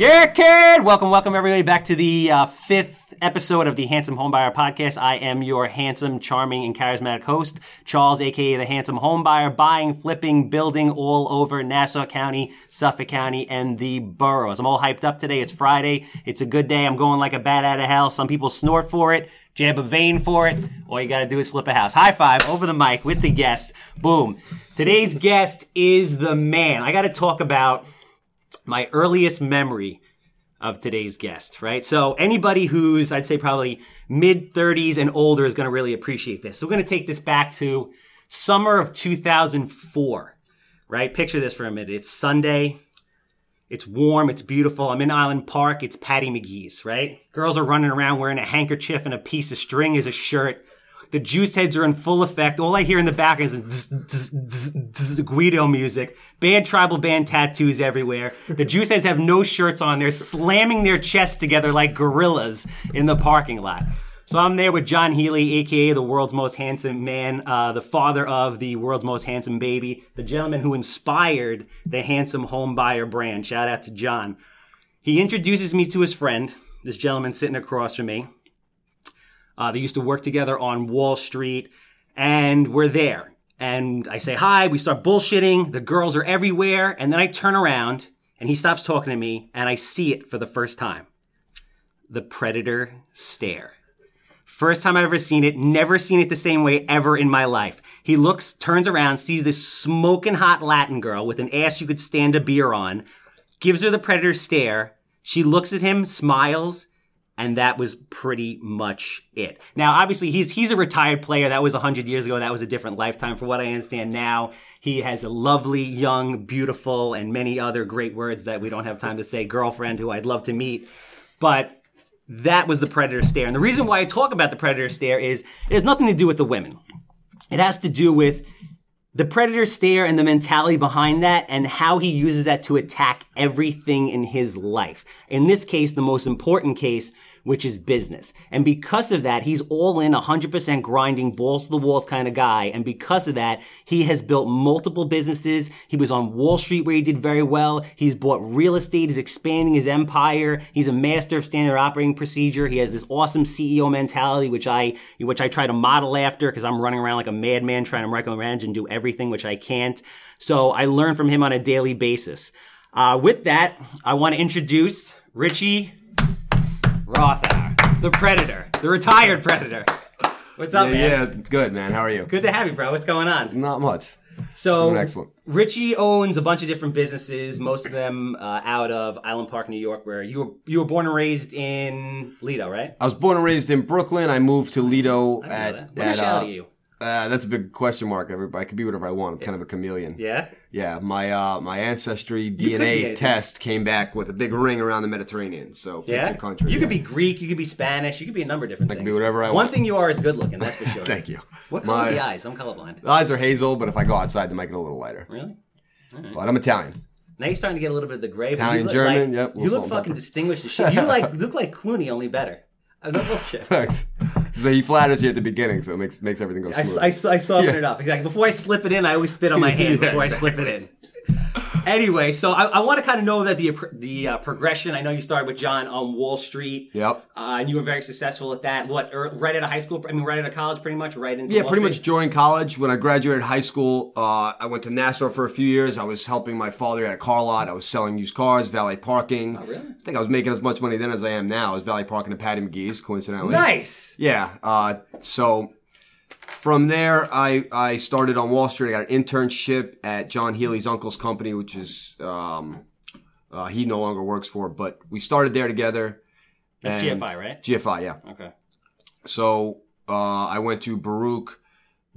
Yeah, kid! Welcome, welcome everybody back to the uh, fifth episode of the Handsome Homebuyer Podcast. I am your handsome, charming, and charismatic host, Charles, aka the Handsome Homebuyer, buying, flipping, building all over Nassau County, Suffolk County, and the boroughs. I'm all hyped up today. It's Friday. It's a good day. I'm going like a bat out of hell. Some people snort for it, jab a vein for it. All you gotta do is flip a house. High five over the mic with the guest. Boom. Today's guest is the man. I gotta talk about my earliest memory of today's guest, right? So anybody who's, I'd say probably mid 30s and older is going to really appreciate this. So we're going to take this back to summer of 2004, right? Picture this for a minute. It's Sunday. It's warm. It's beautiful. I'm in Island Park. It's Patty McGee's, right? Girls are running around wearing a handkerchief and a piece of string as a shirt. The juice heads are in full effect. All I hear in the back is Guido music. Band tribal band tattoos everywhere. The juice heads have no shirts on. They're slamming their chests together like gorillas in the parking lot. So I'm there with John Healy, aka the world's most handsome man, uh, the father of the world's most handsome baby, the gentleman who inspired the handsome home buyer brand. Shout out to John. He introduces me to his friend, this gentleman sitting across from me. Uh, they used to work together on Wall Street, and we're there. And I say hi, we start bullshitting, the girls are everywhere, and then I turn around and he stops talking to me, and I see it for the first time. The predator stare. First time I've ever seen it, never seen it the same way ever in my life. He looks, turns around, sees this smoking hot Latin girl with an ass you could stand a beer on, gives her the predator stare. She looks at him, smiles, and that was pretty much it. Now, obviously, he's he's a retired player. That was hundred years ago. That was a different lifetime. For what I understand now, he has a lovely, young, beautiful, and many other great words that we don't have time to say. Girlfriend who I'd love to meet, but that was the predator stare. And the reason why I talk about the predator stare is it has nothing to do with the women. It has to do with the predator stare and the mentality behind that and how he uses that to attack everything in his life. In this case, the most important case, which is business. And because of that, he's all in 100% grinding balls to the walls kind of guy. And because of that, he has built multiple businesses. He was on Wall Street where he did very well. He's bought real estate. He's expanding his empire. He's a master of standard operating procedure. He has this awesome CEO mentality, which I, which I try to model after because I'm running around like a madman trying to micromanage and do everything, which I can't. So I learn from him on a daily basis. Uh, with that, I want to introduce Richie Rothaar, the Predator, the retired Predator. What's up, yeah, man? yeah, good man. How are you? Good to have you, bro. What's going on? Not much. So, Doing excellent. Richie owns a bunch of different businesses, most of them uh, out of Island Park, New York, where you were you were born and raised in Lido, right? I was born and raised in Brooklyn. I moved to Lido I at. What at nationality uh, are you? Uh, that's a big question mark. Everybody, I could be whatever I want. I'm kind of a chameleon. Yeah. Yeah, my uh, my ancestry DNA test came back with a big ring around the Mediterranean. So pick Yeah. your country. you could be Greek. You could be Spanish. You could be a number of different things. I things. be whatever I want. One want. thing you are is good looking. That's for sure. Thank you. What color are the eyes? I'm colorblind. The eyes are hazel, but if I go outside, they make it a little lighter. Really? But I'm Italian. Now you're starting to get a little bit of the gray. but Italian, you look German, like, yep, You look fucking pepper. distinguished as shit. You like look like Clooney, only better. No bullshit. Thanks. So he flatters you at the beginning, so it makes makes everything go I, smooth. I, I soften Yeah. it up. Exactly. Before I slip it in, I always spit on my hand Yeah, before I slip it in. Anyway, so I, I want to kind of know that the the uh, progression. I know you started with John on Wall Street, Yep. uh, and you were very successful at that. What, er, right out of high school? I mean, right out of college, pretty much, right into Yeah, Wall pretty Street? much during college. When I graduated high school, uh, I went to Nassau for a few years. I was helping my father at a car lot. I was selling used cars, valet parking. Oh, really? I think I was making as much money then as I am now. as valet parking at Patty McGee's, coincidentally. Nice. Yeah. Uh, so from there, I, I started on Wall Street. I got an internship at John Healy's uncle's company, which is um, uh, he no longer works for, but we started there together. That's GFI, right? GFI, yeah. Okay. So uh, I went to Baruch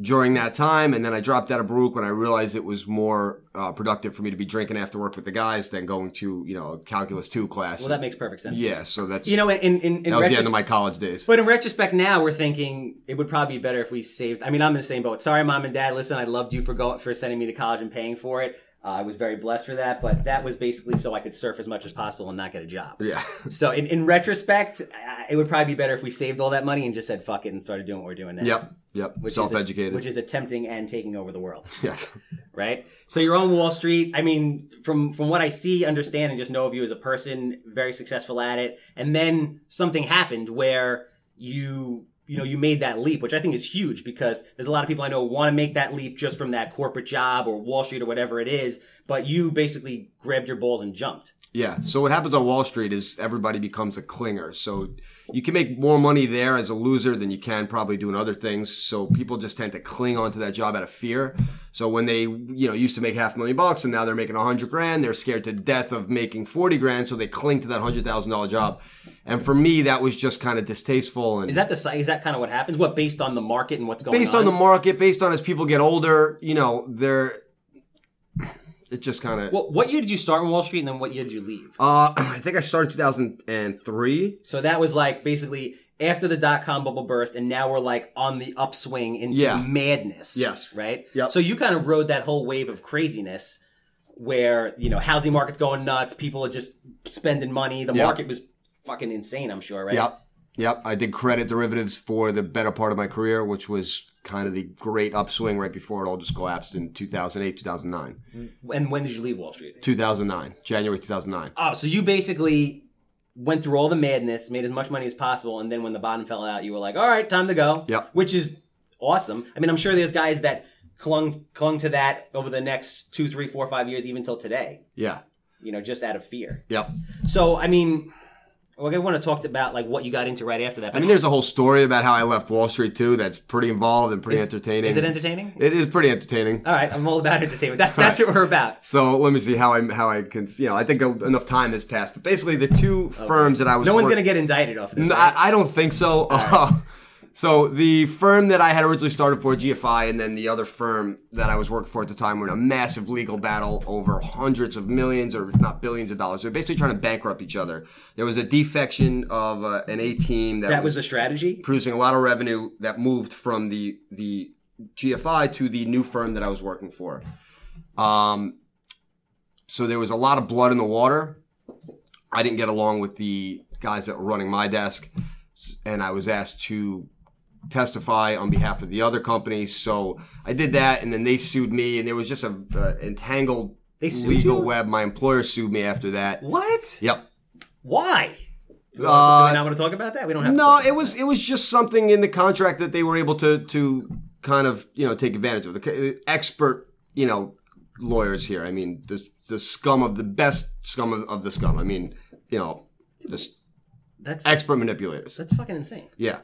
during that time, and then I dropped out of Baruch when I realized it was more uh, productive for me to be drinking after work with the guys than going to you know calculus two class. Well, that makes perfect sense. yeah, so that's You know, in in, in, in that was the end of my college days. But in retrospect, now we're thinking it would probably be better if we saved. I mean, I'm in the same boat. Sorry, mom and dad. Listen, I loved you for going for sending me to college and paying for it. Uh, I was very blessed for that, but that was basically so I could surf as much as possible and not get a job. yeah, So in, in retrospect, uh, it would probably be better if we saved all that money and just said fuck it and started doing what we're doing now. yep, yep. Which Self is educated. which is attempting and taking over the world. yes. right? So you're on Wall Street. I mean, from from what I see, understand, and just know of you as a person, very successful at it. And then something happened where you you know you made that leap, which I think is huge because there's a lot of people I know want to make that leap just from that corporate job or Wall Street or whatever it is. But you basically grabbed your balls and jumped. Yeah. So what happens on Wall Street is everybody becomes a clinger. So you can make more money there as a loser than you can probably doing other things. So people just tend to cling onto that job out of fear. So when they, you know, used to make half a million bucks and now they're making a hundred grand, they're scared to death of making 40 grand. So they cling to that hundred thousand dollar job. And for me, that was just kind of distasteful. And Is that the is that kind of what happens? What based on the market and what's going based on? Based on the market, based on as people get older, you know, they're, it just kind of, what, what year did you start in Wall Street and then what year did you leave? uh, I think I started in 2003. So that was like basically after the dot com bubble burst, and now we're like on the upswing into Yeah. madness. Yes. Right? Yep. So you kind of rode that whole wave of craziness where, you know, housing market's going nuts, people are just spending money. The Yep. market was fucking insane, I'm sure, right? Yep. Yep. I did credit derivatives for the better part of my career, which was kind of the great upswing right before it all just collapsed in 2008, 2009. Mm, and when did you leave Wall Street? 2009, January 2009. Oh, so you basically went through all the madness, made as much money as possible, and then when the bottom fell out, you were like, "All right, time to go." Yep. Which is awesome. I mean, I'm sure there's guys that clung clung to that over the next two, three, four, five years, even till today. Yeah. You know, just out of fear. Yep. So, I mean, well, I want to talk about like what you got into right after that. I mean, there's a whole story about how I left Wall Street too. That's pretty involved and pretty entertaining. is it entertaining? It is pretty entertaining. all right, I'm all about entertainment. That, that's what we're about. So let me see how I how I can you know I think enough time has passed. But basically, the two firms that I was No one's work- gonna get indicted off of this. No, right? I, I don't think so. so the firm that I had originally started for, GFI, and then the other firm that I was working for at the time were in a massive legal battle over hundreds of millions, or if not billions of dollars. They're basically trying to bankrupt each other. There was a defection of uh, an A team that, that was the strategy. producing a lot of revenue that moved from the the GFI to the new firm that I was working for. Um, so there was a lot of blood in the water. I didn't get along with the guys that were running my desk, and I was asked to testify on behalf of the other company. So I did that, and then they sued me, and there was just a uh, entangled They sued legal you? web. My employer sued me after that. What? Yep. Why? Do we, Uh, do we not want to talk about that? We don't have. No, it was it was just something in the contract that they were able to to kind of you know take advantage of. The expert you know lawyers here. I mean, the the scum of the best scum of, of the scum. I mean, you know, just That's expert manipulators. that's fucking insane. Yeah,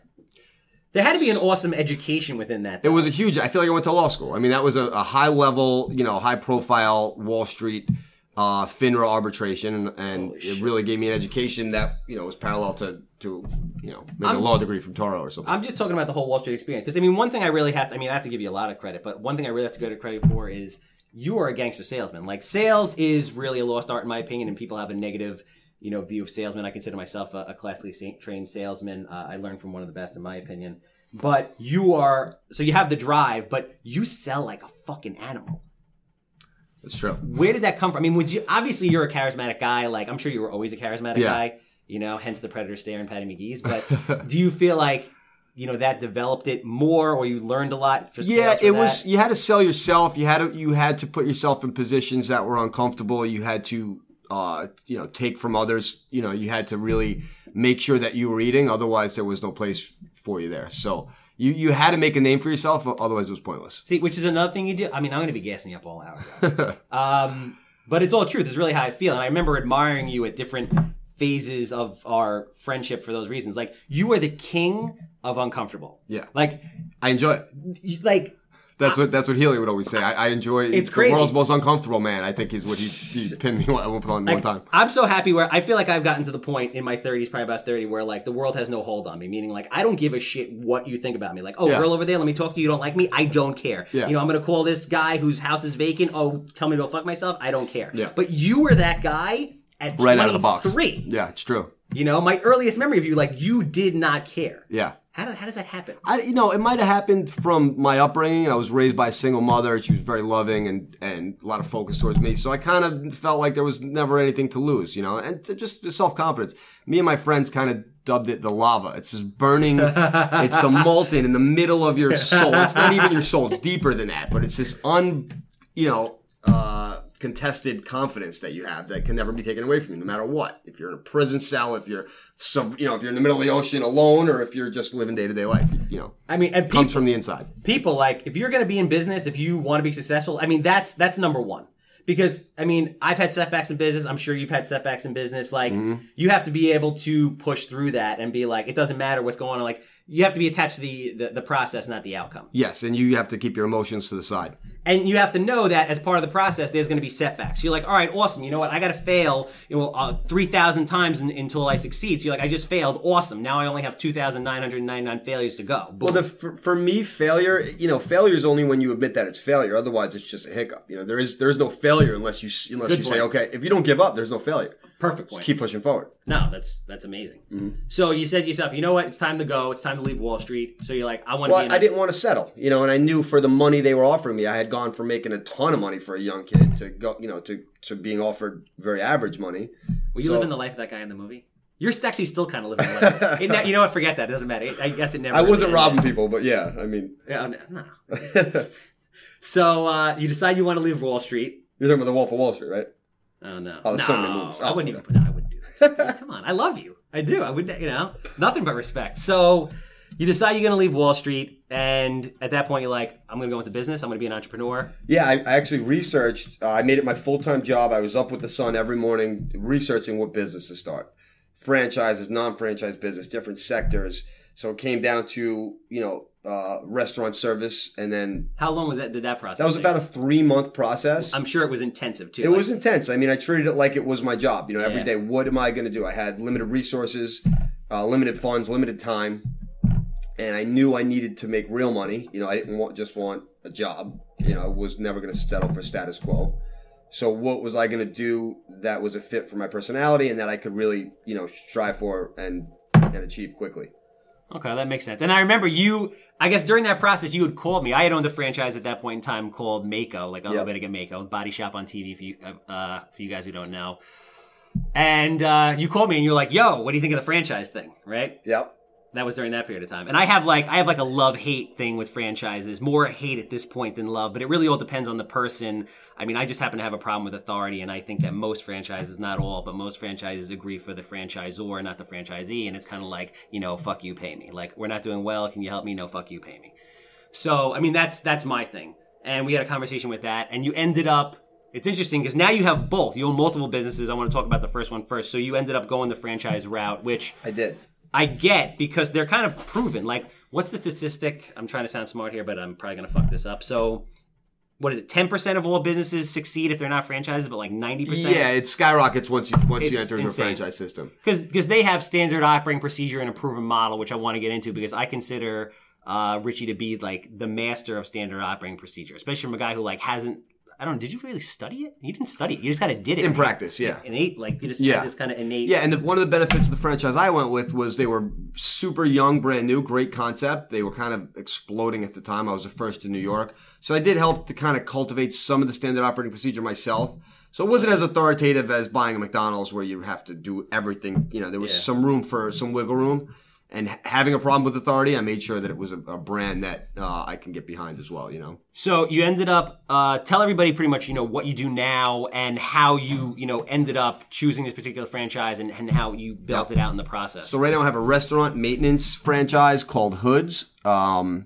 There had to be an awesome education within that. it was a huge. I feel like I went to law school. I mean, that was a, a high level, you know, high profile Wall Street. Uh, FINRA arbitration, and, and it really gave me an education that you know was parallel to to you know maybe a law degree from Touro or something. I'm just talking about the whole Wall Street experience. Because I mean, one thing I really have to. I mean, I have to give you a lot of credit, but one thing I really have to go to credit for is you are a gangster salesman. Like sales is really a lost art in my opinion, and people have a negative. You know, view of salesman. I consider myself a, a classically trained salesman. Uh, I learned from one of the best, in my opinion. But you are so you have the drive, but you sell like a fucking animal. That's true. Where did that come from? I mean, would you obviously you're a charismatic guy. Like I'm sure you were always a charismatic Yeah. guy. You know, hence the predator stare and Patty McGee's. But do you feel like you know that developed it more, or you learned a lot? For Yeah, it was. You had to sell yourself. You had to. You had to put yourself in positions that were uncomfortable. You had to, uh, you know, take from others. You know, you had to really make sure that you were eating. Otherwise, there was no place for you there. So you you had to make a name for yourself. Otherwise, it was pointless. See, which is another thing you do. I mean, I'm going to be gassing you up all hour. um, but it's all truth. It's really how I feel, and I remember admiring you at different phases of our friendship for those reasons. Like you are the king of uncomfortable. Yeah. Like, I enjoy it. like That's what that's what Healy would always say. I, I enjoy. It's the crazy. world's most uncomfortable man. I think is what he, he pinned me one, one one Like, time. I'm so happy where I feel like I've gotten to the point in my 30s, probably about 30, where like the world has no hold on me. Meaning, like I don't give a shit what you think about me. Like, oh, Yeah. girl over there, let me talk to you. You don't like me? I don't care. Yeah. You know, I'm gonna call this guy whose house is vacant. Oh, tell me to go fuck myself. I don't care. Yeah. But you were that guy at Right out of the box. 23. Yeah, it's true. You know, my earliest memory of you, like you did not care. Yeah. How, do, how does that happen? I, you know, it might have happened from my upbringing. I was raised by a single mother. She was very loving and, and a lot of focus towards me. So I kind of felt like there was never anything to lose, you know, and just the self confidence. Me and my friends kind of dubbed it the lava. It's just burning. it's the molten in the middle of your soul. It's not even your soul. It's deeper than that, but it's this un, you know, uh, contested confidence that you have that can never be taken away from you, no matter what. If you're in a prison cell, if you're some, you know, if you're in the middle of the ocean alone, or if you're just living day to day life, you know, I mean, and people, comes from the inside. people like if you're going to be in business, if you want to be successful, I mean that's that's number one. Because I mean, I've had setbacks in business. I'm sure you've had setbacks in business. Like mm-hmm. you have to be able to push through that and be like, it doesn't matter what's going on. Like you have to be attached to the the, the process, not the outcome. Yes, and you have to keep your emotions to the side. And you have to know that as part of the process, there's going to be setbacks. You're like, all right, awesome. You know what? I got to fail, you know, uh, three thousand times in, until I succeed. So you're like, I just failed. Awesome. Now I only have two thousand nine hundred ninety nine failures to go. Boom. Well, the, for, for me, failure, you know, failure is only when you admit that it's failure. Otherwise, it's just a hiccup. You know, there is there is no failure unless you unless Good you say, okay, if you don't give up, there's no failure. Perfect point. Keep pushing forward. No, that's that's amazing. Mm-hmm. So you said to yourself, you know what? It's time to go. It's time to leave Wall Street. So you're like, I want to Well. An I didn't want to settle, you know, and I knew for the money they were offering me, I had gone from making a ton of money for a young kid to go, you know, to to being offered very average money. Were you so- living the life of that guy in the movie? You're actually still kind of living the life. It you know what? Forget that. It doesn't matter. It- I guess it never. I really wasn't robbing people, but yeah, I mean, Yeah, no. no. So uh, you decide you want to leave Wall Street. You're talking about the Wolf of Wall Street, right? Oh no! Oh, no, so many movies. I Oh, wouldn't even. okay. No, I wouldn't do that. Come on, I love you. I do. I would. You know, nothing but respect. So you decide you're going to leave Wall Street, and at that point, you're like, I'm going to go into business. I'm going to be an entrepreneur. Yeah, I, I actually researched. Uh, I made it my full time job. I was up with the sun every morning researching what business to start, franchises, non franchise business, different sectors. So it came down to you know uh, restaurant service, and then How long was that? Did that process? that was take? about a three month process. I'm sure it was intensive too. It Like, was intense. I mean, I treated it like it was my job. You know, every Yeah. day, what am I going to do? I had limited resources, uh, limited funds, limited time, and I knew I needed to make real money. You know, I didn't want just want a job. You know, I was never going to settle for status quo. So, what was I going to do that was a fit for my personality and that I could really, you know, strive for and and achieve quickly? Okay, that makes sense. And I remember you, I guess during that process, you had called me. I had owned a franchise at that point in time called Maaco, like a little bit of Maaco, Body Shop on TV for you, uh, for you guys who don't know. And uh, you called me and you're like, "Yo, what do you think of the franchise thing?" Right? Yep. That was during that period of time. And I have like I have like a love hate thing with franchises, more hate at this point than love, but it really all depends on the person. I mean, I just happen to have a problem with authority, and I think that most franchises, not all, but most franchises agree for the franchisor, not the franchisee, and it's kind of like you know, fuck you, pay me. Like we're not doing well, can you help me? No, fuck you, pay me. So I mean, that's that's my thing. And we had a conversation with that, and you ended up. It's interesting because now you have both. You own multiple businesses. I want to talk about the first one first. So you ended up going the franchise route, which I did. I get because they're kind of proven. Like, what's the statistic? I'm trying to sound smart here, but I'm probably going to fuck this up. So, what is it? 10% of all businesses succeed if they're not franchises, but like 90%? Yeah, it skyrockets once you once you enter into a franchise system. Because Because they have standard operating procedure and a proven model, which I want to get into because I consider uh, Richie to be like the master of standard operating procedure, especially from a guy who like hasn't. I don't know. Did you really study it? You didn't study it. You just kind of did it In practice, yeah. Innate, like you just Yeah. had this kind of innate. Yeah, and the, one of the benefits of the franchise I went with was they were super young, brand new, great concept. They were kind of exploding at the time. I was the first in New York. So I did help to kind of cultivate some of the standard operating procedure myself. So it wasn't as authoritative as buying a McDonald's where you have to do everything. You know, there was Yeah. some room for some wiggle room. And having a problem with authority, I made sure that it was a, a brand that uh, I can get behind as well, you know? So you ended up uh, tell everybody pretty much you know what you do now and how you you know ended up choosing this particular franchise and, and how you built it out in the process. So right now I have a restaurant maintenance franchise called Hoods. Um,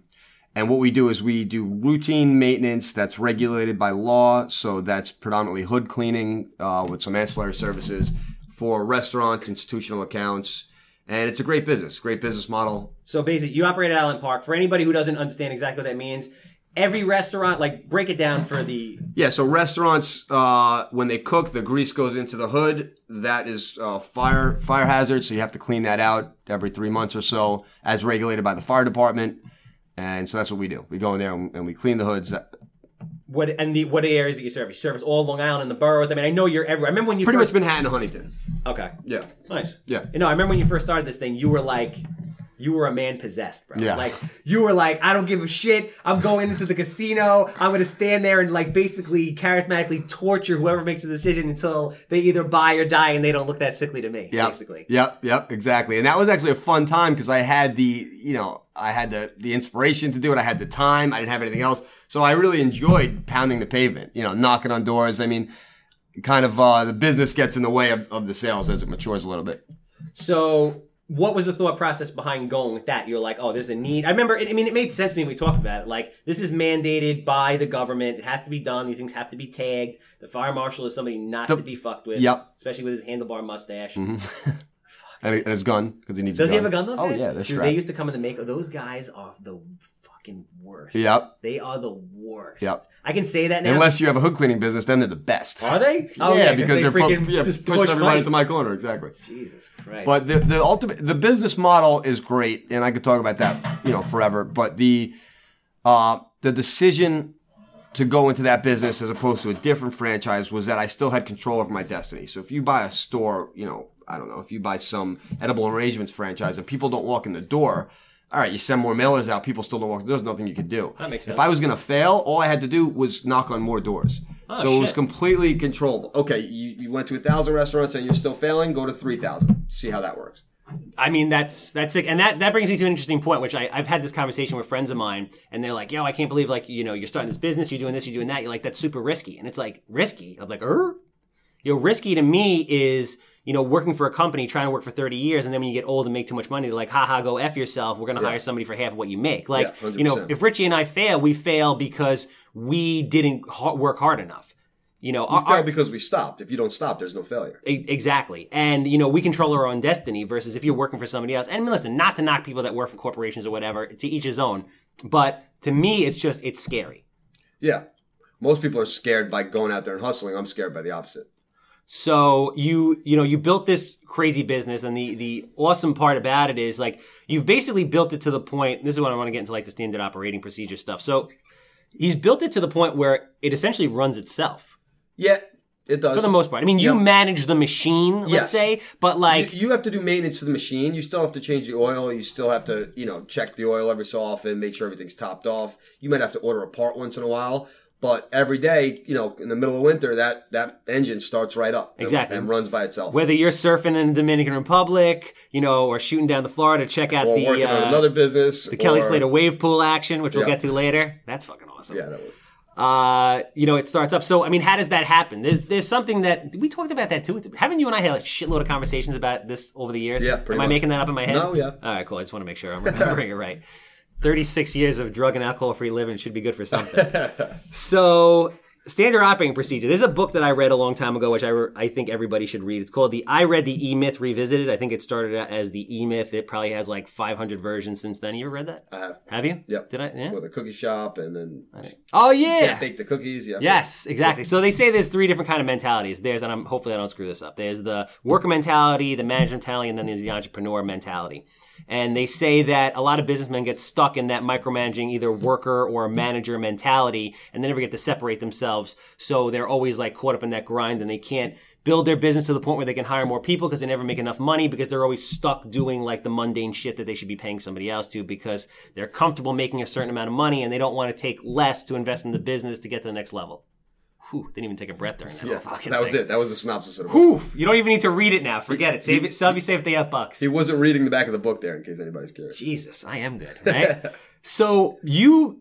and what we do is we do routine maintenance that's regulated by law. So that's predominantly hood cleaning uh, with some ancillary services for restaurants, institutional accounts. And it's a great business, great business model. So basically, you operate at Island Park. For anybody who doesn't understand exactly what that means, every restaurant like break it down for the Yeah, so restaurants, uh, when they cook, the grease goes into the hood. That is uh, fire fire hazard, so you have to clean that out every three months or so, as regulated by the fire department. And so that's what we do. We go in there and, and we clean the hoods. What and the what areas that you service. You service all Long Island and the boroughs. I mean, I know you're everywhere. I remember when you Pretty first much Manhattan, Huntington. okay, Yeah. nice. Yeah. You know, I remember when you first started this thing, you were like. You were a man possessed, bro. Yeah. Like you were like, I don't give a shit. I'm going into the casino. I'm gonna stand there and like basically charismatically torture whoever makes a decision until they either buy or die, and they don't look that sickly to me. Yep. Basically. Yep, yep, exactly. And that was actually a fun time because I had the, you know, I had the the inspiration to do it. I had the time. I didn't have anything else. So I really enjoyed pounding the pavement, you know, knocking on doors. I mean, kind of uh, the business gets in the way of, of the sales as it matures a little bit. So, what was the thought process behind going with that? You're like, oh, there's a need. I remember. I mean, it made sense to me. We talked about it. Like, this is mandated by the government. It has to be done. These things have to be tagged. The fire marshal is somebody not to be fucked with. Yep. Especially with his handlebar mustache. Mm-hmm. And, and his gun because he needs. Does he have a gun? Those Oh yeah, they're Dude, they used to come in the make. Those guys are the fucking worst. Yep. They are the worst. Yep. I can say that now. Unless you have a hood cleaning business, then they're the best. are they? Oh yeah, yeah, because they are freaking yeah, just pushing push everybody money. into my corner. Exactly. Jesus Christ. But the the ultimate the business model is great, and I could talk about that you know forever. But the uh, the decision to go into that business as opposed to a different franchise was that I still had control over my destiny. So if you buy a store, you know, I don't know, if you buy some edible arrangements franchise and people don't walk in the door. All right, you send more mailers out. People still don't walk. There's nothing you could do. That makes sense. If I was going to fail, all I had to do was knock on more doors. Oh, so it was completely controllable. Okay, you, you went to a thousand restaurants and you're still failing. Go to three thousand. See how that works. I mean, that's that's sick, and that that brings me to an interesting point, which I, I've had this conversation with friends of mine, and they're like, "Yo, I can't believe like you know you're starting this business, you're doing this, you're doing that. You're like that's super risky," and it's like risky. I'm like, er, you know, risky to me is you know working for a company, trying to work for 30 years, and then when you get old and make too much money, they're like, haha, go f yourself. We're gonna hire somebody for half of what you make. Like, Yeah, you know, if Richie and I fail, we fail because we didn't ha- work hard enough. You know, our- fail because we stopped. If you don't stop, there's no failure. Exactly. And, you know, we control our own destiny versus if you're working for somebody else. And listen, not to knock people that work for corporations or whatever, to each his own. But to me, it's just, it's scary. Yeah. Most people are scared by going out there and hustling. I'm scared by the opposite. So you, you know, you built this crazy business and the, the awesome part about it is like, you've basically built it to the point, this is what I want to get into like the standard operating procedure stuff. So he's built it to the point where it essentially runs itself Yeah, it does. for the most part. I mean, you Yeah. manage the machine, let's Yes. say, but like, you, you have to do maintenance to the machine. You still have to change the oil. You still have to, you know, check the oil every so often, make sure everything's topped off. You might have to order a part once in a while, but every day, you know, in the middle of winter, that that engine starts right up Exactly. and, runs by itself. whether you're surfing in the Dominican Republic, you know, or shooting down to Florida, check out or the uh, another business. the Kelly or- Slater wave pool action, which we'll Yeah. get to later. That's fucking awesome. Yeah, that was. Uh, you know, it starts up. So, I mean, how does that happen? There's there's something that we talked about that too. Haven't you and I had a shitload of conversations about this over the years? Yeah, Am I much. making that up in my head? No, yeah. All right, cool. I just want to make sure I'm remembering it right. 36 years of drug and alcohol free living should be good for something. so, standard operating procedure. There's a book that I read a long time ago, which I, re- I think everybody should read. It's called the I Read the E Myth Revisited. I think it started out as the E Myth. It probably has like 500 versions since then. You ever read that? I have. Have you? Yep. Did I? Yeah. With a cookie shop and then Oh yeah. bake the cookies. Yeah. Yes, exactly. So they say there's three different kind of mentalities. There's, and I'm hopefully I don't screw this up. There's the worker mentality, the management mentality, and then there's the entrepreneur mentality. And they say that a lot of businessmen get stuck in that micromanaging either worker or manager mentality, and they never get to separate themselves. So they're always like caught up in that grind, and they can't build their business to the point where they can hire more people because they never make enough money because they're always stuck doing like the mundane shit that they should be paying somebody else to because they're comfortable making a certain amount of money and they don't want to take less to invest in the business to get to the next level. Whew, didn't even take a breath during that Yeah, whole fucking that was thing. it. That was the synopsis of the book. Oof, you don't even need to read it now. Forget it. Save it. Sell me save the up bucks. He wasn't reading the back of the book there, in case anybody's curious. Jesus, I am good, right? so you,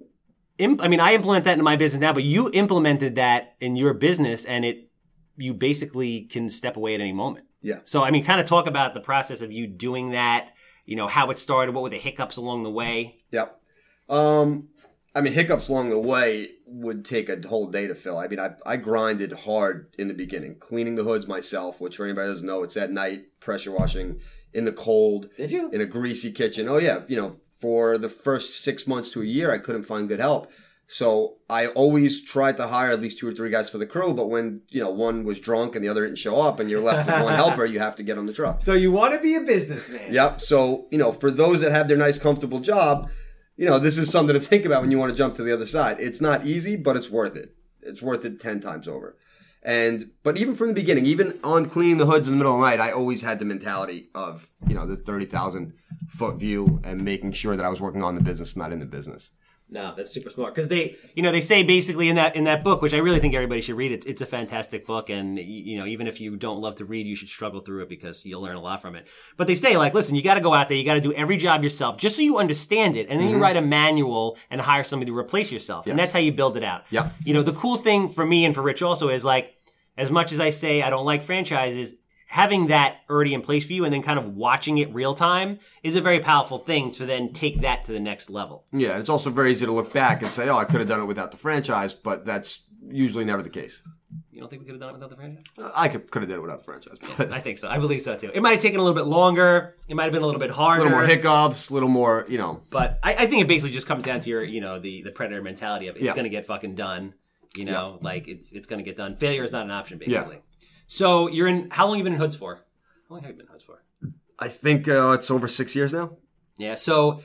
imp- I mean, I implement that in my business now, but you implemented that in your business, and it, you basically can step away at any moment. Yeah. So I mean, kind of talk about the process of you doing that. You know how it started. What were the hiccups along the way? Yep. Um, I mean, hiccups along the way would take a whole day to fill. I mean, I, I grinded hard in the beginning, cleaning the hoods myself, which for anybody doesn't know, it's at night, pressure washing in the cold, Did you? in a greasy kitchen. Oh, yeah. You know, for the first six months to a year, I couldn't find good help. So I always tried to hire at least two or three guys for the crew. But when, you know, one was drunk and the other didn't show up and you're left with one helper, you have to get on the truck. So you want to be a businessman? Yep. So, you know, for those that have their nice, comfortable job, you know, this is something to think about when you want to jump to the other side. It's not easy, but it's worth it. It's worth it 10 times over. And, but even from the beginning, even on cleaning the hoods in the middle of the night, I always had the mentality of, you know, the 30,000 foot view and making sure that I was working on the business, not in the business. No, that's super smart because they, you know, they say basically in that in that book, which I really think everybody should read. It's it's a fantastic book, and you know, even if you don't love to read, you should struggle through it because you'll learn a lot from it. But they say like, listen, you got to go out there, you got to do every job yourself, just so you understand it, and then you mm-hmm. write a manual and hire somebody to replace yourself, and that's how you build it out. Yeah. You know, the cool thing for me and for Rich also is like, as much as I say I don't like franchises, having that already in place for you and then kind of watching it real time is a very powerful thing to then take that to the next level. Yeah, it's also very easy to look back and say, "Oh, I could have done it without the franchise," but that's usually never the case. You don't think we could have done it without the franchise? Uh, I could could have done it without the franchise, but I think so. I believe so too. It might have taken a little bit longer. It might have been a little bit harder. a little more hiccups, a little more, you know. but I, I think it basically just comes down to your, you know, the the predator mentality of it's Yeah. going to get fucking done. You know, like it's it's going to get done. Failure is not an option, basically. So you're in. How long have you been in Hoods for? How long have you been in Hoods for? I think uh, it's over six years now. Yeah. So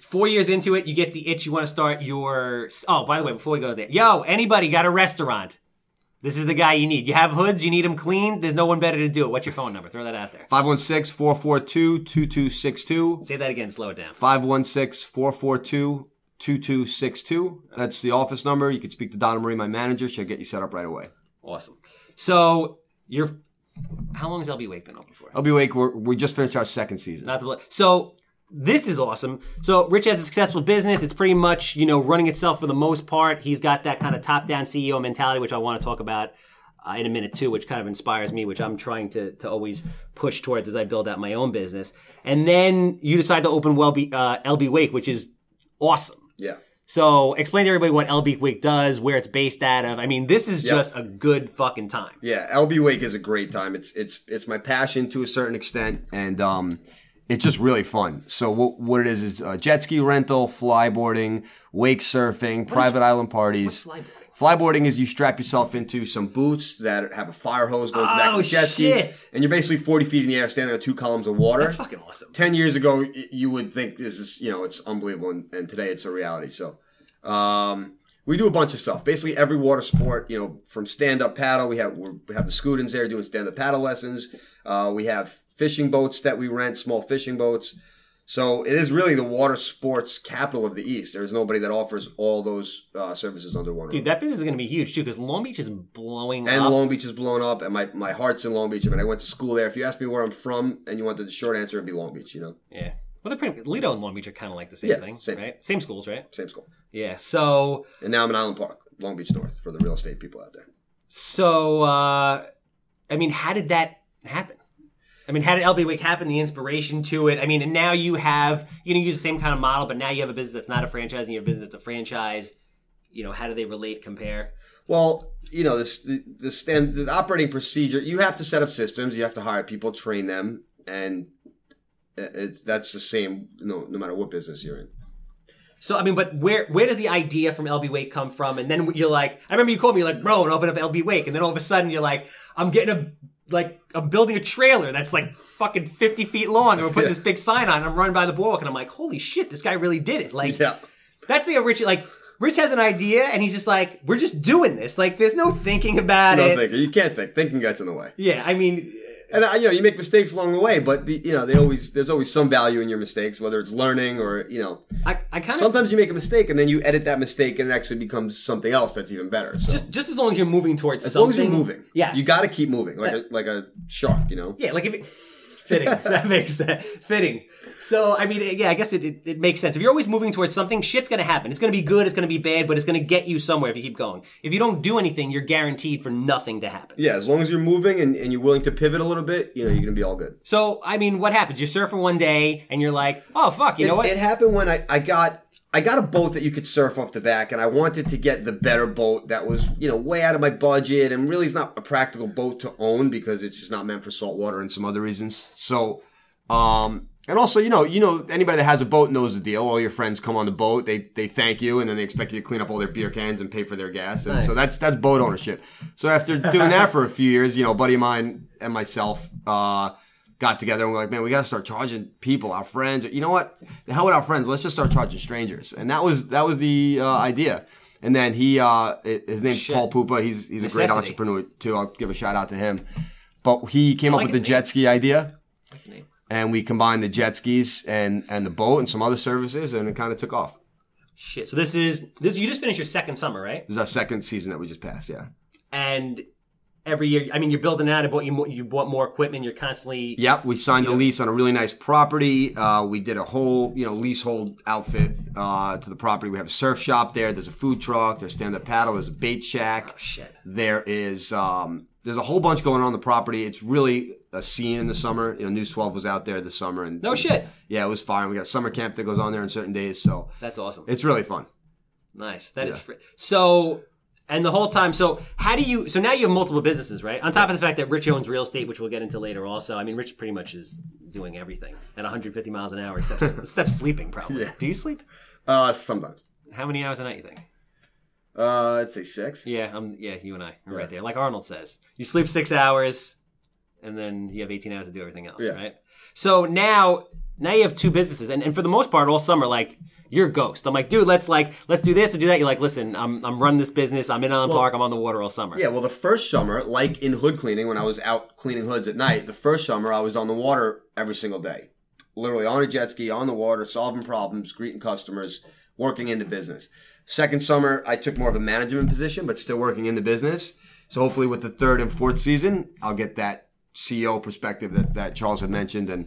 four years into it, you get the itch. You want to start your. Oh, by the way, before we go there, yo, anybody got a restaurant? This is the guy you need. You have hoods. You need them clean. There's no one better to do it. What's your phone number? Throw that out there. 516 442 2262. Say that again. Slow it down. 516 442 2262. That's the office number. You can speak to Donna Marie, my manager. She'll get you set up right away. Awesome. So you're. How long has LB Wake been open for? LB Wake. We're, we just finished our second season. Not the so this is awesome. So Rich has a successful business. It's pretty much you know running itself for the most part. He's got that kind of top down CEO mentality, which I want to talk about uh, in a minute too, which kind of inspires me, which I'm trying to to always push towards as I build out my own business. And then you decide to open Wellbe, uh, LB Wake, which is awesome. Yeah. So explain to everybody what LB Wake does, where it's based out of. I mean, this is just a good fucking time. Yeah, LB Wake is a great time. It's it's it's my passion to a certain extent, and um, it's just really fun. So what what it is is uh, jet ski rental, flyboarding, wake surfing, private island parties. flyboarding? Flyboarding is you strap yourself into some boots that have a fire hose going back to Oh, the jet ski, and you're basically 40 feet in the air, standing on two columns of water. That's fucking awesome. 10 years ago you would think this is you know it's unbelievable and, and today it's a reality so um, we do a bunch of stuff basically every water sport you know from stand-up paddle we have we're, we have the scootins there doing stand-up paddle lessons uh, we have fishing boats that we rent small fishing boats so it is really the water sports capital of the east there's nobody that offers all those uh, services under one Dude, that business is going to be huge too because Long Beach is blowing up. and up. Long Beach is blown up, and my, my heart's in Long Beach. I mean, I went to school there. If you ask me where I'm from, and you wanted the short answer, it'd be Long Beach. You know, Yeah. Well, they're pretty. Lido and Long Beach are kind of like the same Yeah, thing, same. right? Same schools, right? same school. Yeah. So, And now I'm in Island Park, Long Beach North, for the real estate people out there. so, uh, I mean, how did that happen? I mean, how did LB Wake happen? The inspiration to it. I mean, and now you have you know use the same kind of model, but now you have a business that's not a franchise, and you have a business that's a franchise. You know, how do they relate, compare? Well, you know, this the, the stand the operating procedure. You have to set up systems. You have to hire people, train them, and uh, it's that's the same. No, no matter what business you're in. So I mean, but where where does the idea from LB Wake come from? And then you're like, I remember you called me you're like, bro, and open up LB Wake, and then all of a sudden you're like, I'm getting a like I'm building a trailer that's like fucking 50 feet long, and we're putting Yeah. this big sign on. And I'm running by the boardwalk, and I'm like, holy shit, this guy really did it. Like, Yeah. that's the Rich like. Rich has an idea, and he's just like, we're just doing this. Like, there's no thinking about No it. thinking. You can't think. Thinking gets in the way. Yeah, I mean, And uh, you know, you make mistakes along the way, but the, you know, they always there's always some value in your mistakes, whether it's learning or you know. I, I kind of Sometimes you make a mistake and then you edit that mistake and it actually becomes something else that's even better. So just just as long as you're moving towards as something. long as you're moving, yeah, you got to keep moving like a like a shark, you know. Yeah, like if it, fitting. that makes sense. Fitting. So I mean, yeah, I guess it, it, it makes sense. If you're always moving towards something, shit's gonna happen. It's gonna be good. It's gonna be bad, but it's gonna get you somewhere if you keep going. If you don't do anything, you're guaranteed for nothing to happen. Yeah, as long as you're moving and, and you're willing to pivot a little bit, you know, you're gonna be all good. So I mean, what happens? You're surfing one day and you're like, oh fuck, you know what? It happened when I, I got I got a boat that you could surf off the back, and I wanted to get the better boat that was you know way out of my budget, and really is not a practical boat to own because it's just not meant for saltwater and some other reasons. So, um, and also you know you know anybody that has a boat knows the deal. All your friends come on the boat, they they thank you, and then they expect you to clean up all their beer cans and pay for their gas, and Nice. so that's that's boat ownership. So after doing that for a few years, you know, a buddy of mine and myself. uh got together and we're like, man, we got to start charging people, our friends. You know what? The hell with our friends. Let's just start charging strangers. And that was that was the uh, idea. And then he, uh, his name's Shit. Paul Pupa. He's he's a great entrepreneur too. I'll give a shout out to him. But he came up with the jet ski idea. What's the name? and we combined the jet skis and and the boat and some other services, and it kind of took off. Shit. So this is this. You just finished your second summer, right? This is our second season that we just passed. Yeah. And every year, I mean, you're building out. Bought you you bought more equipment. You're constantly. Yep, we signed a lease on a really nice property. Uh, we did a whole, you know, leasehold outfit uh, to the property. We have a surf shop there. There's a food truck. There's stand up paddle. There's a bait shack. Oh, shit. There is um, there's a whole bunch going on, on the property. It's really a scene in the summer. You know, News 12 was out there this summer, and No shit. yeah, it was fine. We got a summer camp that goes on there on certain days, so That's awesome. it's really fun. Nice. That is fr- so. And the whole time, so how do you? So now you have multiple businesses, right? On top of the fact that Rich owns real estate, which we'll get into later. Also, I mean, Rich pretty much is doing everything at 150 miles an hour, except, except sleeping. Probably. Do you sleep? Uh, sometimes. How many hours a night you think? Uh, I'd say six. Yeah, I'm. yeah, you and I are right there. Like Arnold says, you sleep six hours, and then you have 18 hours to do everything else, Yeah. right? So now, now you have two businesses, and, and for the most part, all summer, like you're a ghost. I'm like, dude, let's like, let's do this and do that. You're like, listen, I'm I'm running this business. I'm in Island Park. I'm on the water all summer. Yeah, well, the first summer, like in hood cleaning, when I was out cleaning hoods at night, the first summer I was on the water every single day, literally on a jet ski, on the water, solving problems, greeting customers, working in the business. Second summer, I took more of a management position, but still working in the business. So hopefully, with the third and fourth season, I'll get that CEO perspective that, that Charles had mentioned and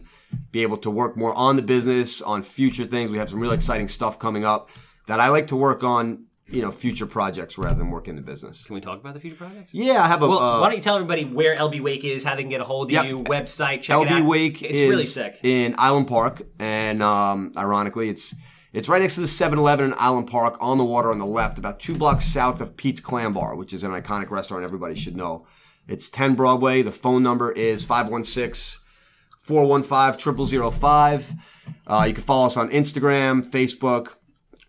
be able to work more on the business, on future things. We have some really exciting stuff coming up that I like to work on, you know, future projects rather than work in the business. Can we talk about the future projects? Yeah, I have a. Well, uh, why don't you tell everybody where LB Wake is, how they can get a hold of Yep. you, website, check it out. LB. Wake it's is really sick. in Island Park, and um, ironically, it's it's right next to the 7-Eleven in Island Park on the water on the left, about two blocks south of Pete's Clam Bar, which is an iconic restaurant everybody should know. It's 10 Broadway. The phone number is 516 415 0005. Uh, you can follow us on Instagram, Facebook.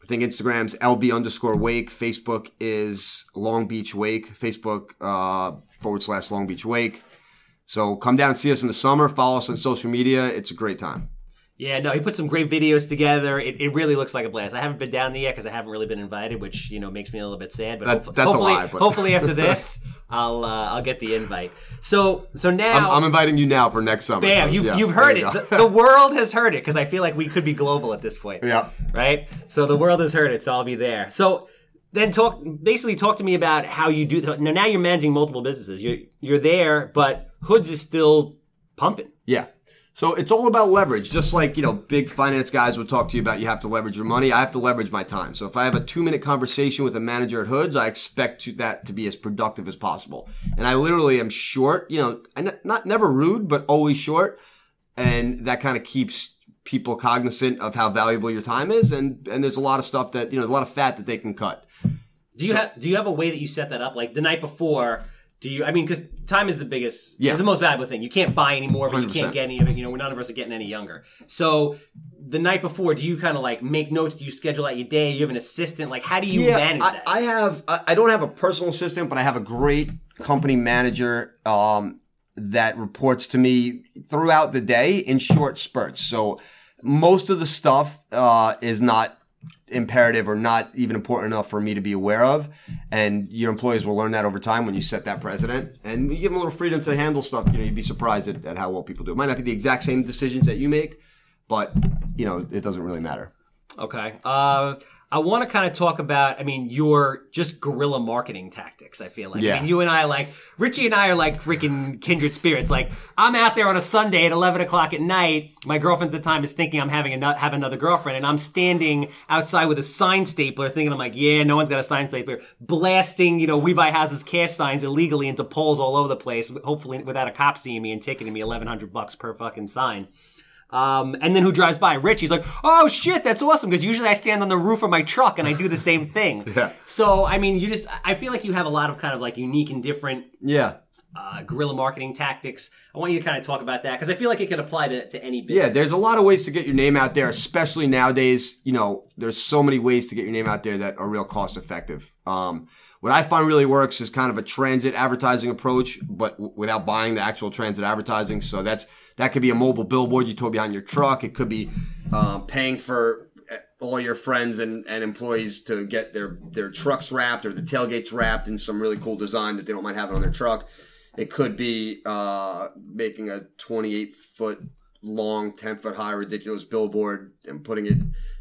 I think Instagram's LB underscore Wake. Facebook is Long Beach Wake. Facebook uh, forward slash Long Beach Wake. So come down and see us in the summer. Follow us on social media. It's a great time. Yeah, no, he put some great videos together. It, it really looks like a blast. I haven't been down there yet because I haven't really been invited, which you know makes me a little bit sad. But That- hopef- that's a hopefully, lie, but- hopefully after this, I'll uh, I'll get the invite. So so now, I'm, I'm inviting you now for next summer. bam, so, you've yeah, you've heard you it. The, the world has heard it because I feel like we could be global at this point. Yeah. Right. So the world has heard it. So I'll be there. So then talk basically talk to me about how you do. Now now you're managing multiple businesses. You're you're there, but Hoods is still pumping. Yeah. So it's all about leverage. Just like, you know, big finance guys would talk to you about you have to leverage your money. I have to leverage my time. So if I have a two minute conversation with a manager at Hoods, I expect to, that to be as productive as possible. And I literally am short, you know, and not never rude, but always short. And that kind of keeps people cognizant of how valuable your time is. And, and there's a lot of stuff that, you know, a lot of fat that they can cut. Do you have do you have a way that you set that up? Like the night before, do you? I mean, because time is the biggest, Yeah. is the most valuable thing. You can't buy any more, but you can't get any of it. You know, we're none of us are getting any younger. So the night before, do you kind of like make notes? Do you schedule out your day? You have an assistant? Like, how do you manage I, that? I have. I I don't have a personal assistant, but I have a great company manager um, that reports to me throughout the day in short spurts. So most of the stuff uh, is not imperative or not even important enough for me to be aware of. And your employees will learn that over time when you set that precedent. And you give them a little freedom to handle stuff. You know, you'd be surprised at, at how well people do. It might not be the exact same decisions that you make, but you know, it doesn't really matter. Okay. Uh, I want to kind of talk about, I mean, your just guerrilla marketing tactics, I feel like. I Yeah. mean, you and I, like, Richie and I are like freaking kindred spirits. Like, I'm out there on a Sunday at 11 o'clock at night. My girlfriend at the time is thinking I'm having a, have another girlfriend, and I'm standing outside with a sign stapler thinking, I'm like, yeah, no one's got a sign stapler. Blasting, you know, We Buy Houses cash signs illegally into poles all over the place, hopefully without a cop seeing me and ticketing me 1100 bucks per fucking sign. Um, and then who drives by? Rich. He's like, "Oh shit, that's awesome!" Because usually I stand on the roof of my truck and I do the same thing. Yeah. So I mean, you just I feel like you have a lot of kind of like unique and different Yeah. uh, guerrilla marketing tactics. I want you to kind of talk about that because I feel like it could apply to, to any business. Yeah, there's a lot of ways to get your name out there, especially nowadays. You know, there's so many ways to get your name out there that are real cost effective. Um, what I find really works is kind of a transit advertising approach, but w- without buying the actual transit advertising. So that's that could be a mobile billboard you tow behind your truck. It could be um, paying for uh, all your friends and, and employees to get their their trucks wrapped or the tailgates wrapped in some really cool design that they don't mind having on their truck. It could be uh, making a 28 foot long, ten foot high, ridiculous billboard and putting it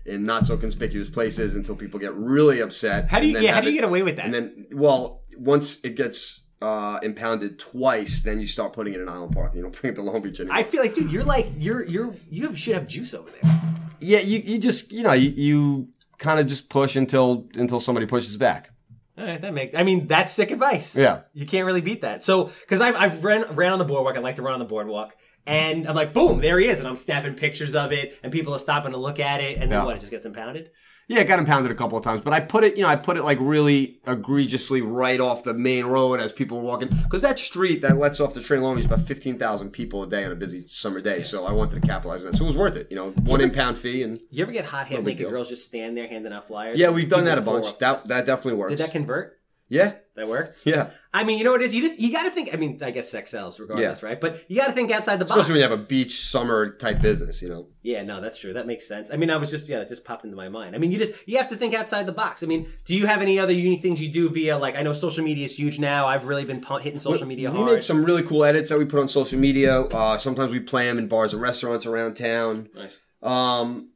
in not so conspicuous places until people get really upset. How do you yeah? How do you it- get away with that? And then, well, once it gets uh, impounded twice, then you start putting it in Island Park. You don't bring it to Long Beach anymore. I feel like, dude, you're like you're you're you have, should have juice over there. yeah, you, you just you know you, you kind of just push until until somebody pushes back. All right, that makes. I mean, that's sick advice. Yeah. you can't really beat that. So, because I've I've ran ran on the boardwalk. I like to run on the boardwalk, and I'm like, boom, there he is, and I'm snapping pictures of it, and people are stopping to look at it, and then Yeah. what? It just gets impounded. Yeah, it got impounded a couple of times, but I put it, you know, I put it like really egregiously right off the main road as people were walking. Because that street that lets off the train Beach is about 15,000 people a day on a busy summer day. So I wanted to capitalize on that. So it was worth it, you know, one impound fee. And You ever get hot big naked girls just stand there handing out flyers? yeah, we've done that a bunch. That, that definitely works. Did that convert? Yeah, That worked. yeah. I mean, you know what it is? You just you got to think. I mean, I guess sex sells regardless, right? But you got to think outside the box. Especially when you have a beach summer type business, you know. Yeah, no, that's true. That makes sense. I mean, I was just yeah, it just popped into my mind. I mean, you just you have to think outside the box. I mean, do you have any other unique things you do via like I know social media is huge now. I've really been hitting social media we hard. make some really cool edits that we put on social media. Uh, sometimes we play them in bars and restaurants around town. Nice. Um,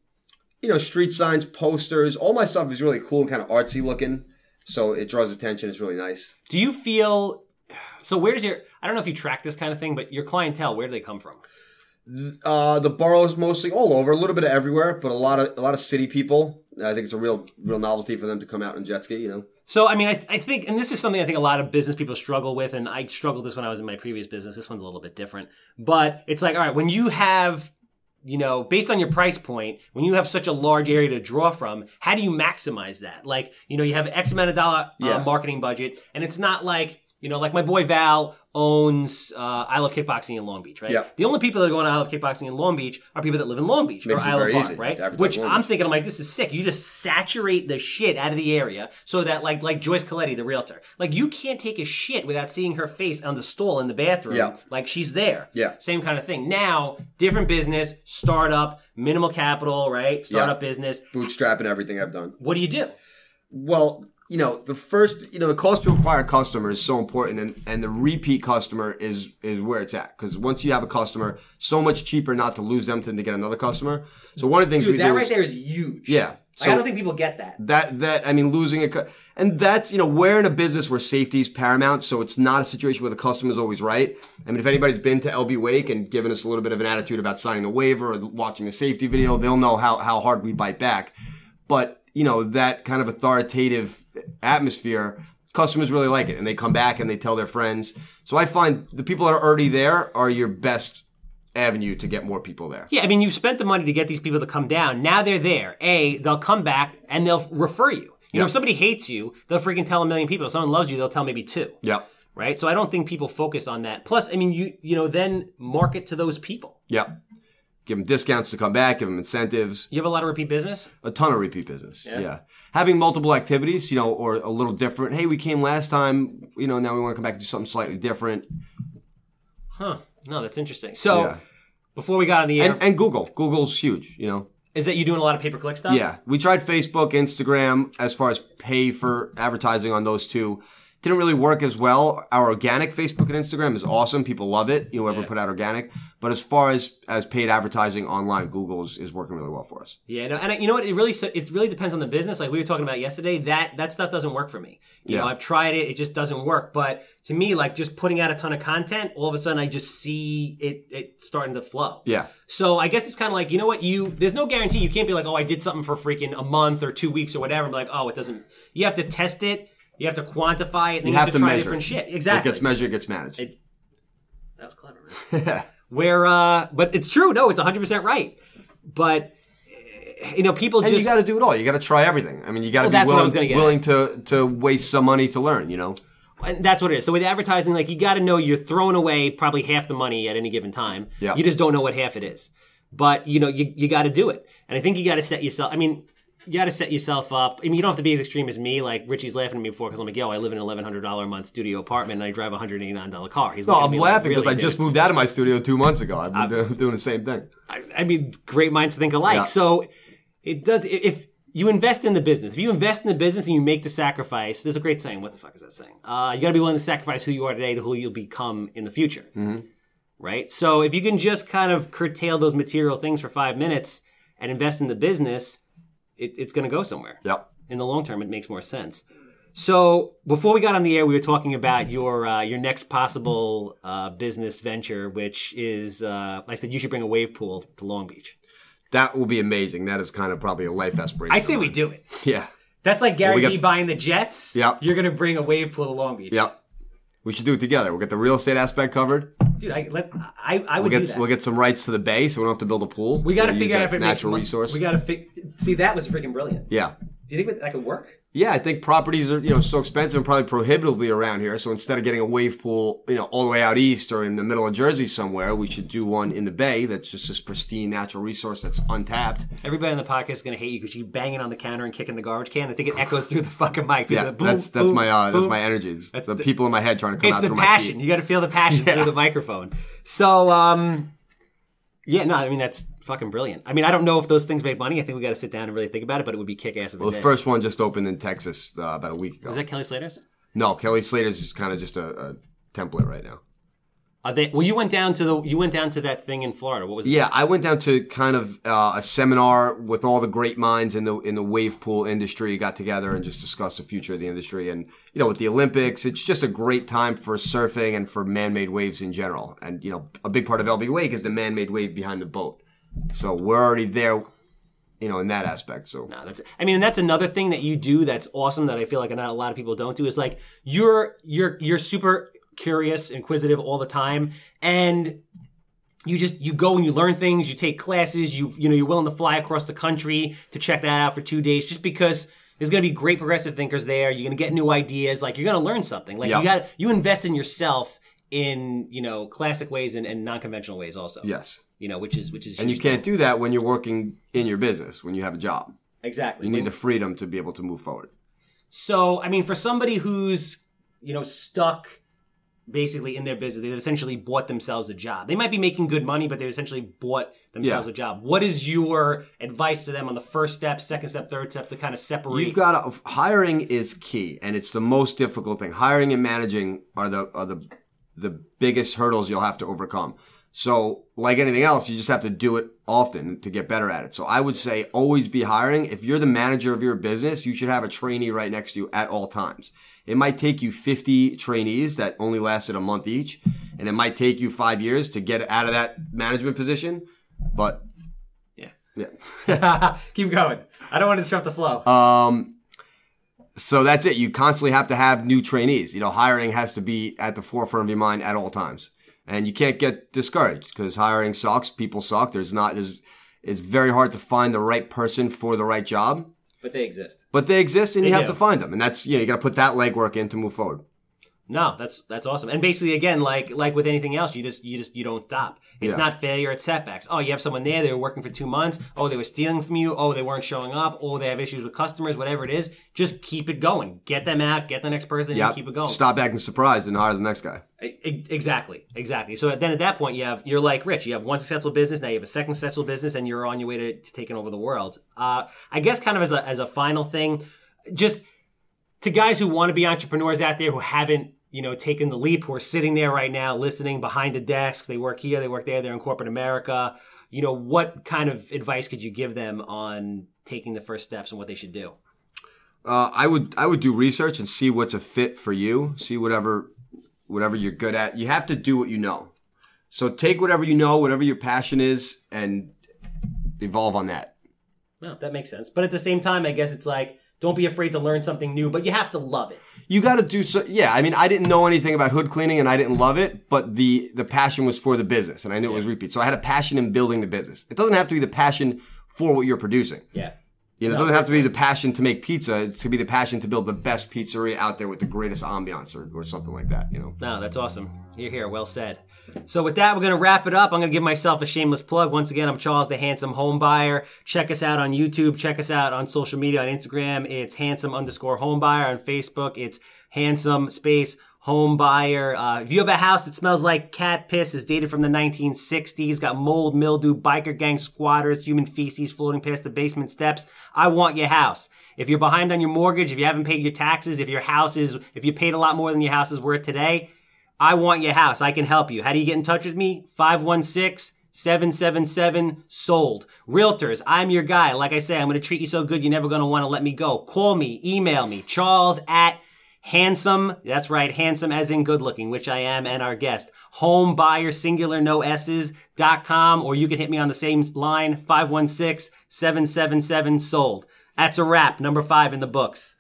you know, street signs, posters. All my stuff is really cool and kind of artsy looking, so it draws attention. It's really nice. Do you feel so? Where's your? I don't know if you track this kind of thing, but your clientele, where do they come from? Uh, the boroughs mostly all over, a little bit of everywhere, but a lot of a lot of city people. I think it's a real real novelty for them to come out and jet ski. You know. So, I mean, I, I think, and this is something I think a lot of business people struggle with, and I struggled this when I was in my previous business. This one's a little bit different, but it's like, all right, when you have, you know, based on your price point, when you have such a large area to draw from, how do you maximize that? Like, you know, you have X amount of dollar uh, Yeah. marketing budget, and it's not like, you know, like my boy Val owns uh, I Love Kickboxing in Long Beach, right? Yeah. The only people that are going to I Love Kickboxing in Long Beach are people that live in Long Beach Makes or Island very Park, easy right? Which I'm thinking, I'm like, this is sick. You just saturate the shit out of the area so that, like, like Joyce Coletti, the realtor, like you can't take a shit without seeing her face on the stool in the bathroom. Yeah. Like she's there. Yeah. Same kind of thing. Now, different business, startup, minimal capital, right? Startup business. bootstrapping everything I've done. What do you do? Well, you know, the first, you know, the cost to acquire a customer is so important, and, and the repeat customer is is where it's at. Because once you have a customer, so much cheaper not to lose them than to get another customer. So one of the things Dude, we that do right is, there is huge. yeah. Like, I don't think people get that. that that I mean, losing a and that's you know we're in a business where safety is paramount, so it's not a situation where the customer is always right. I mean, if anybody's been to LB Wake and given us a little bit of an attitude about signing the waiver or watching a safety video, they'll know how how hard we bite back. But you know that kind of authoritative atmosphere, customers really like it, and they come back and they tell their friends. So I find the people that are already there are your best avenue to get more people there. Yeah, I mean, you've spent the money to get these people to come down. Now they're there. A, they'll come back and they'll refer you. You know, if somebody hates you, they'll freaking tell a million people. If someone loves you, they'll tell maybe two. Yeah. right? So I don't think people focus on that. Plus, I mean, you you know, then market to those people. Yeah. Give them discounts to come back, give them incentives. You have a lot of repeat business. A ton of repeat business. Yeah? Yeah. Having multiple activities, you know, or a little different. Hey, we came last time, you know, now we want to come back and do something slightly different. Huh? No, that's interesting. So Yeah. before we got on the air, And, and Google. Google's huge, you know. is that you doing a lot of pay per click stuff? Yeah. We tried Facebook, Instagram as far as pay for advertising on those two. Didn't really work as well. Our organic Facebook and Instagram is awesome. People love it. You know, whoever Yeah. put out organic. But as far as as paid advertising online, Google is, is working really well for us. Yeah, no, and I- you know what? It really it really depends on the business. Like we were talking about yesterday, that that stuff doesn't work for me. You know, Yeah. I've tried it; it just doesn't work. But to me, like just putting out a ton of content, all of a sudden I just see it it starting to flow. Yeah. So I guess it's kind of like you know what you there's no guarantee you can't be like oh I did something for freaking a month or two weeks or whatever and be like oh it doesn't you have to test it you have to quantify it and then you, have, to, try measure. different shit Exactly. It gets measured, it gets managed. It- that was clever man. where uh but it's true no it's 100 percent right but eh, you know people And just you got to do it all. You got to try everything. I mean, you got to Well, be that's what I willing, gonna willing to to waste some money to learn. You know. And that's what it is. So with advertising, like you got to know you're throwing away probably half the money at any given time. Yeah. You just don't know what half it is. But you know, you, you got to do it. And I think you got to set yourself. I mean, you got to set yourself up. I mean, you don't have to be as extreme as me. Like Richie's laughing at me before because I'm like, yo, I live in an eleven hundred dollar a month studio apartment and I drive a hundred eighty nine dollar car. He's No, I'm laughing because "Really, I just dude?" moved out of my studio two months ago. I've been doing, doing the same thing. I, I mean, great minds think alike. Yeah. So it does. If you invest in the business, if you invest in the business and you make the sacrifice, there's a great saying. What the fuck is that saying? Uh, you got to be willing to sacrifice who you are today to who you'll become in the future. Mm-hmm. right? So if you can just kind of curtail those material things for five minutes and invest in the business, it, it's going to go somewhere. Yep. In the long term, it makes more sense. So before we got on the air, we were talking about your uh, your next possible uh, business venture, which is uh, I said you should bring a wave pool to Long Beach. That will be amazing. That is kind of probably a life aspiration. I say we do it. Yeah. That's like Gary we got- buying the Jets. Yep. You're gonna bring a wave pool to Long Beach. Yep. We should do it together. We'll get the real estate aspect covered. Dude, I let I, I would We'll do get that. we'll get some rights to the bay, so we don't have to build a pool. we got to figure out if it makes natural mon- resource. We got to fig- see that was freaking brilliant. yeah. Do you think that, that could work? Yeah, I think properties are you know so expensive and probably prohibitively around here. So instead of getting a wave pool, you know, all the way out east or in the middle of Jersey somewhere, we should do one in the bay that's just this pristine natural resource that's untapped. Everybody on the podcast is gonna hate you because you keep banging on the counter and kicking the garbage can. I think it echoes through the fucking mic. Yeah, boom, that's that's boom, my uh, that's my energy. It's That's the, the- people in my head trying to come It's out the through passion. You got to feel the passion through the microphone. So, um, yeah, no, I mean that's fucking brilliant. I mean, I don't know if those things make money. I think we got to sit down and really think about it. But it would be kick ass. Well, the first one just opened in Texas uh, about a week ago. is that Kelly Slater's? no, Kelly Slater's just kind of just a, a template right now. Are they? Well, you went down to the you went down to that thing in Florida. What was? Yeah, I went down to kind of uh, a seminar with all the great minds in the in the wave pool industry. Got together and just discussed the future of the industry. And you know, with the Olympics, it's just a great time for surfing and for man-made waves in general. And you know, a big part of LB Wake is the man-made wave behind the boat. So we're already there, you know, in that aspect. So No, that's. I mean, and that's another thing that you do that's awesome that I feel like not a lot of people don't do is like you're you're you're super curious, inquisitive all the time, and you just you go and you learn things. You take classes. You you know you're willing to fly across the country to check that out for two days just because. There's gonna be great progressive thinkers there. You're gonna get new ideas. Like you're gonna learn something. Like Yeah. you got you invest in yourself in you know classic ways and, and non-conventional ways also. yes, You know which is which is and you can't do that when you're working in your business when you have a job. exactly. You need the freedom to be able to move forward. So, I mean, for somebody who's, you know, stuck basically in their business, they've essentially bought themselves a job. They might be making good money, but they've essentially bought themselves Yeah. a job. What is your advice to them on the first step, second step, third step to kind of separate? You've got to, hiring is key, and it's the most difficult thing. Hiring and managing are the are the the biggest hurdles you'll have to overcome. So, like anything else, you just have to do it often to get better at it. So, I would say always be hiring. If you're the manager of your business, you should have a trainee right next to you at all times. It might take you 50 trainees that only lasted a month each, and it might take you five years to get out of that management position. But yeah. yeah. Keep going. I don't want to disrupt the flow. Um, so that's it. You constantly have to have new trainees. You know, hiring has to be at the forefront of your mind at all times, and you can't get discouraged because hiring sucks. People suck. There's not. There's. It's very hard to find the right person for the right job, but they exist. but they exist, and you have do. to find them. And that's you know you got to put that legwork in to move forward. No, that's that's awesome. And basically, again, like like with anything else, you just you just you don't stop. It's Yeah. not failure; it's setbacks. Oh, you have someone there; they were working for two months. Oh, they were stealing from you. Oh, they weren't showing up. Oh, they have issues with customers. Whatever it is, just keep it going. Get them out. Get the next person. Yeah, and keep it going. Stop acting surprised and hire the next guy. Exactly, exactly. So then at that point, you have you're like Rich. You have one successful business. Now you have a second successful business, and you're on your way to, to taking over the world. Uh, I guess kind of as a as a final thing, just to guys who want to be entrepreneurs out there who haven't you know taking the leap, who are sitting there right now listening behind the desk. They work here, they work there, they're in corporate America. You know, what kind of advice could you give them on taking the first steps and what they should do? Uh, I would I would do research and see what's a fit for you. See whatever whatever you're good at. You have to do what you know. So take whatever you know, whatever your passion is, and evolve on that. No, that makes sense. But at the same time, I guess it's like don't be afraid to learn something new, but you have to love it. You got to do so. Yeah, I mean, I didn't know anything about hood cleaning, and I didn't love it, but the the passion was for the business, and I knew it was repeat. So I had a passion in building the business. It doesn't have to be the passion for what you're producing. Yeah. You know, it doesn't have to be the passion to make pizza. It's to be the passion to build the best pizzeria out there with the greatest ambiance, or, or something like that. You know. No, that's awesome. You're here. Well said. So with that, we're going to wrap it up. I'm going to give myself a shameless plug. Once again, I'm Charles, the handsome home buyer. Check us out on YouTube. Check us out on social media on Instagram. It's handsome underscore home buyer. On Facebook, it's handsome space home buyer. Uh, if you have a house that smells like cat piss, is dated from the 1960s, got mold, mildew, biker gang squatters, human feces floating past the basement steps, I want your house. If you're behind on your mortgage, if you haven't paid your taxes, if your house is, if you paid a lot more than your house is worth today, I want your house. I can help you. How do you get in touch with me? 516 777 sold. Realtors, I'm your guy. Like I say, I'm going to treat you so good, you're never going to want to let me go. Call me, email me, charles at handsome, that's right, handsome as in good looking, which I am and our guest. Home buyer, singular, no S's, dot com, or you can hit me on the same line, 516 777 sold. That's a wrap, number five in the books.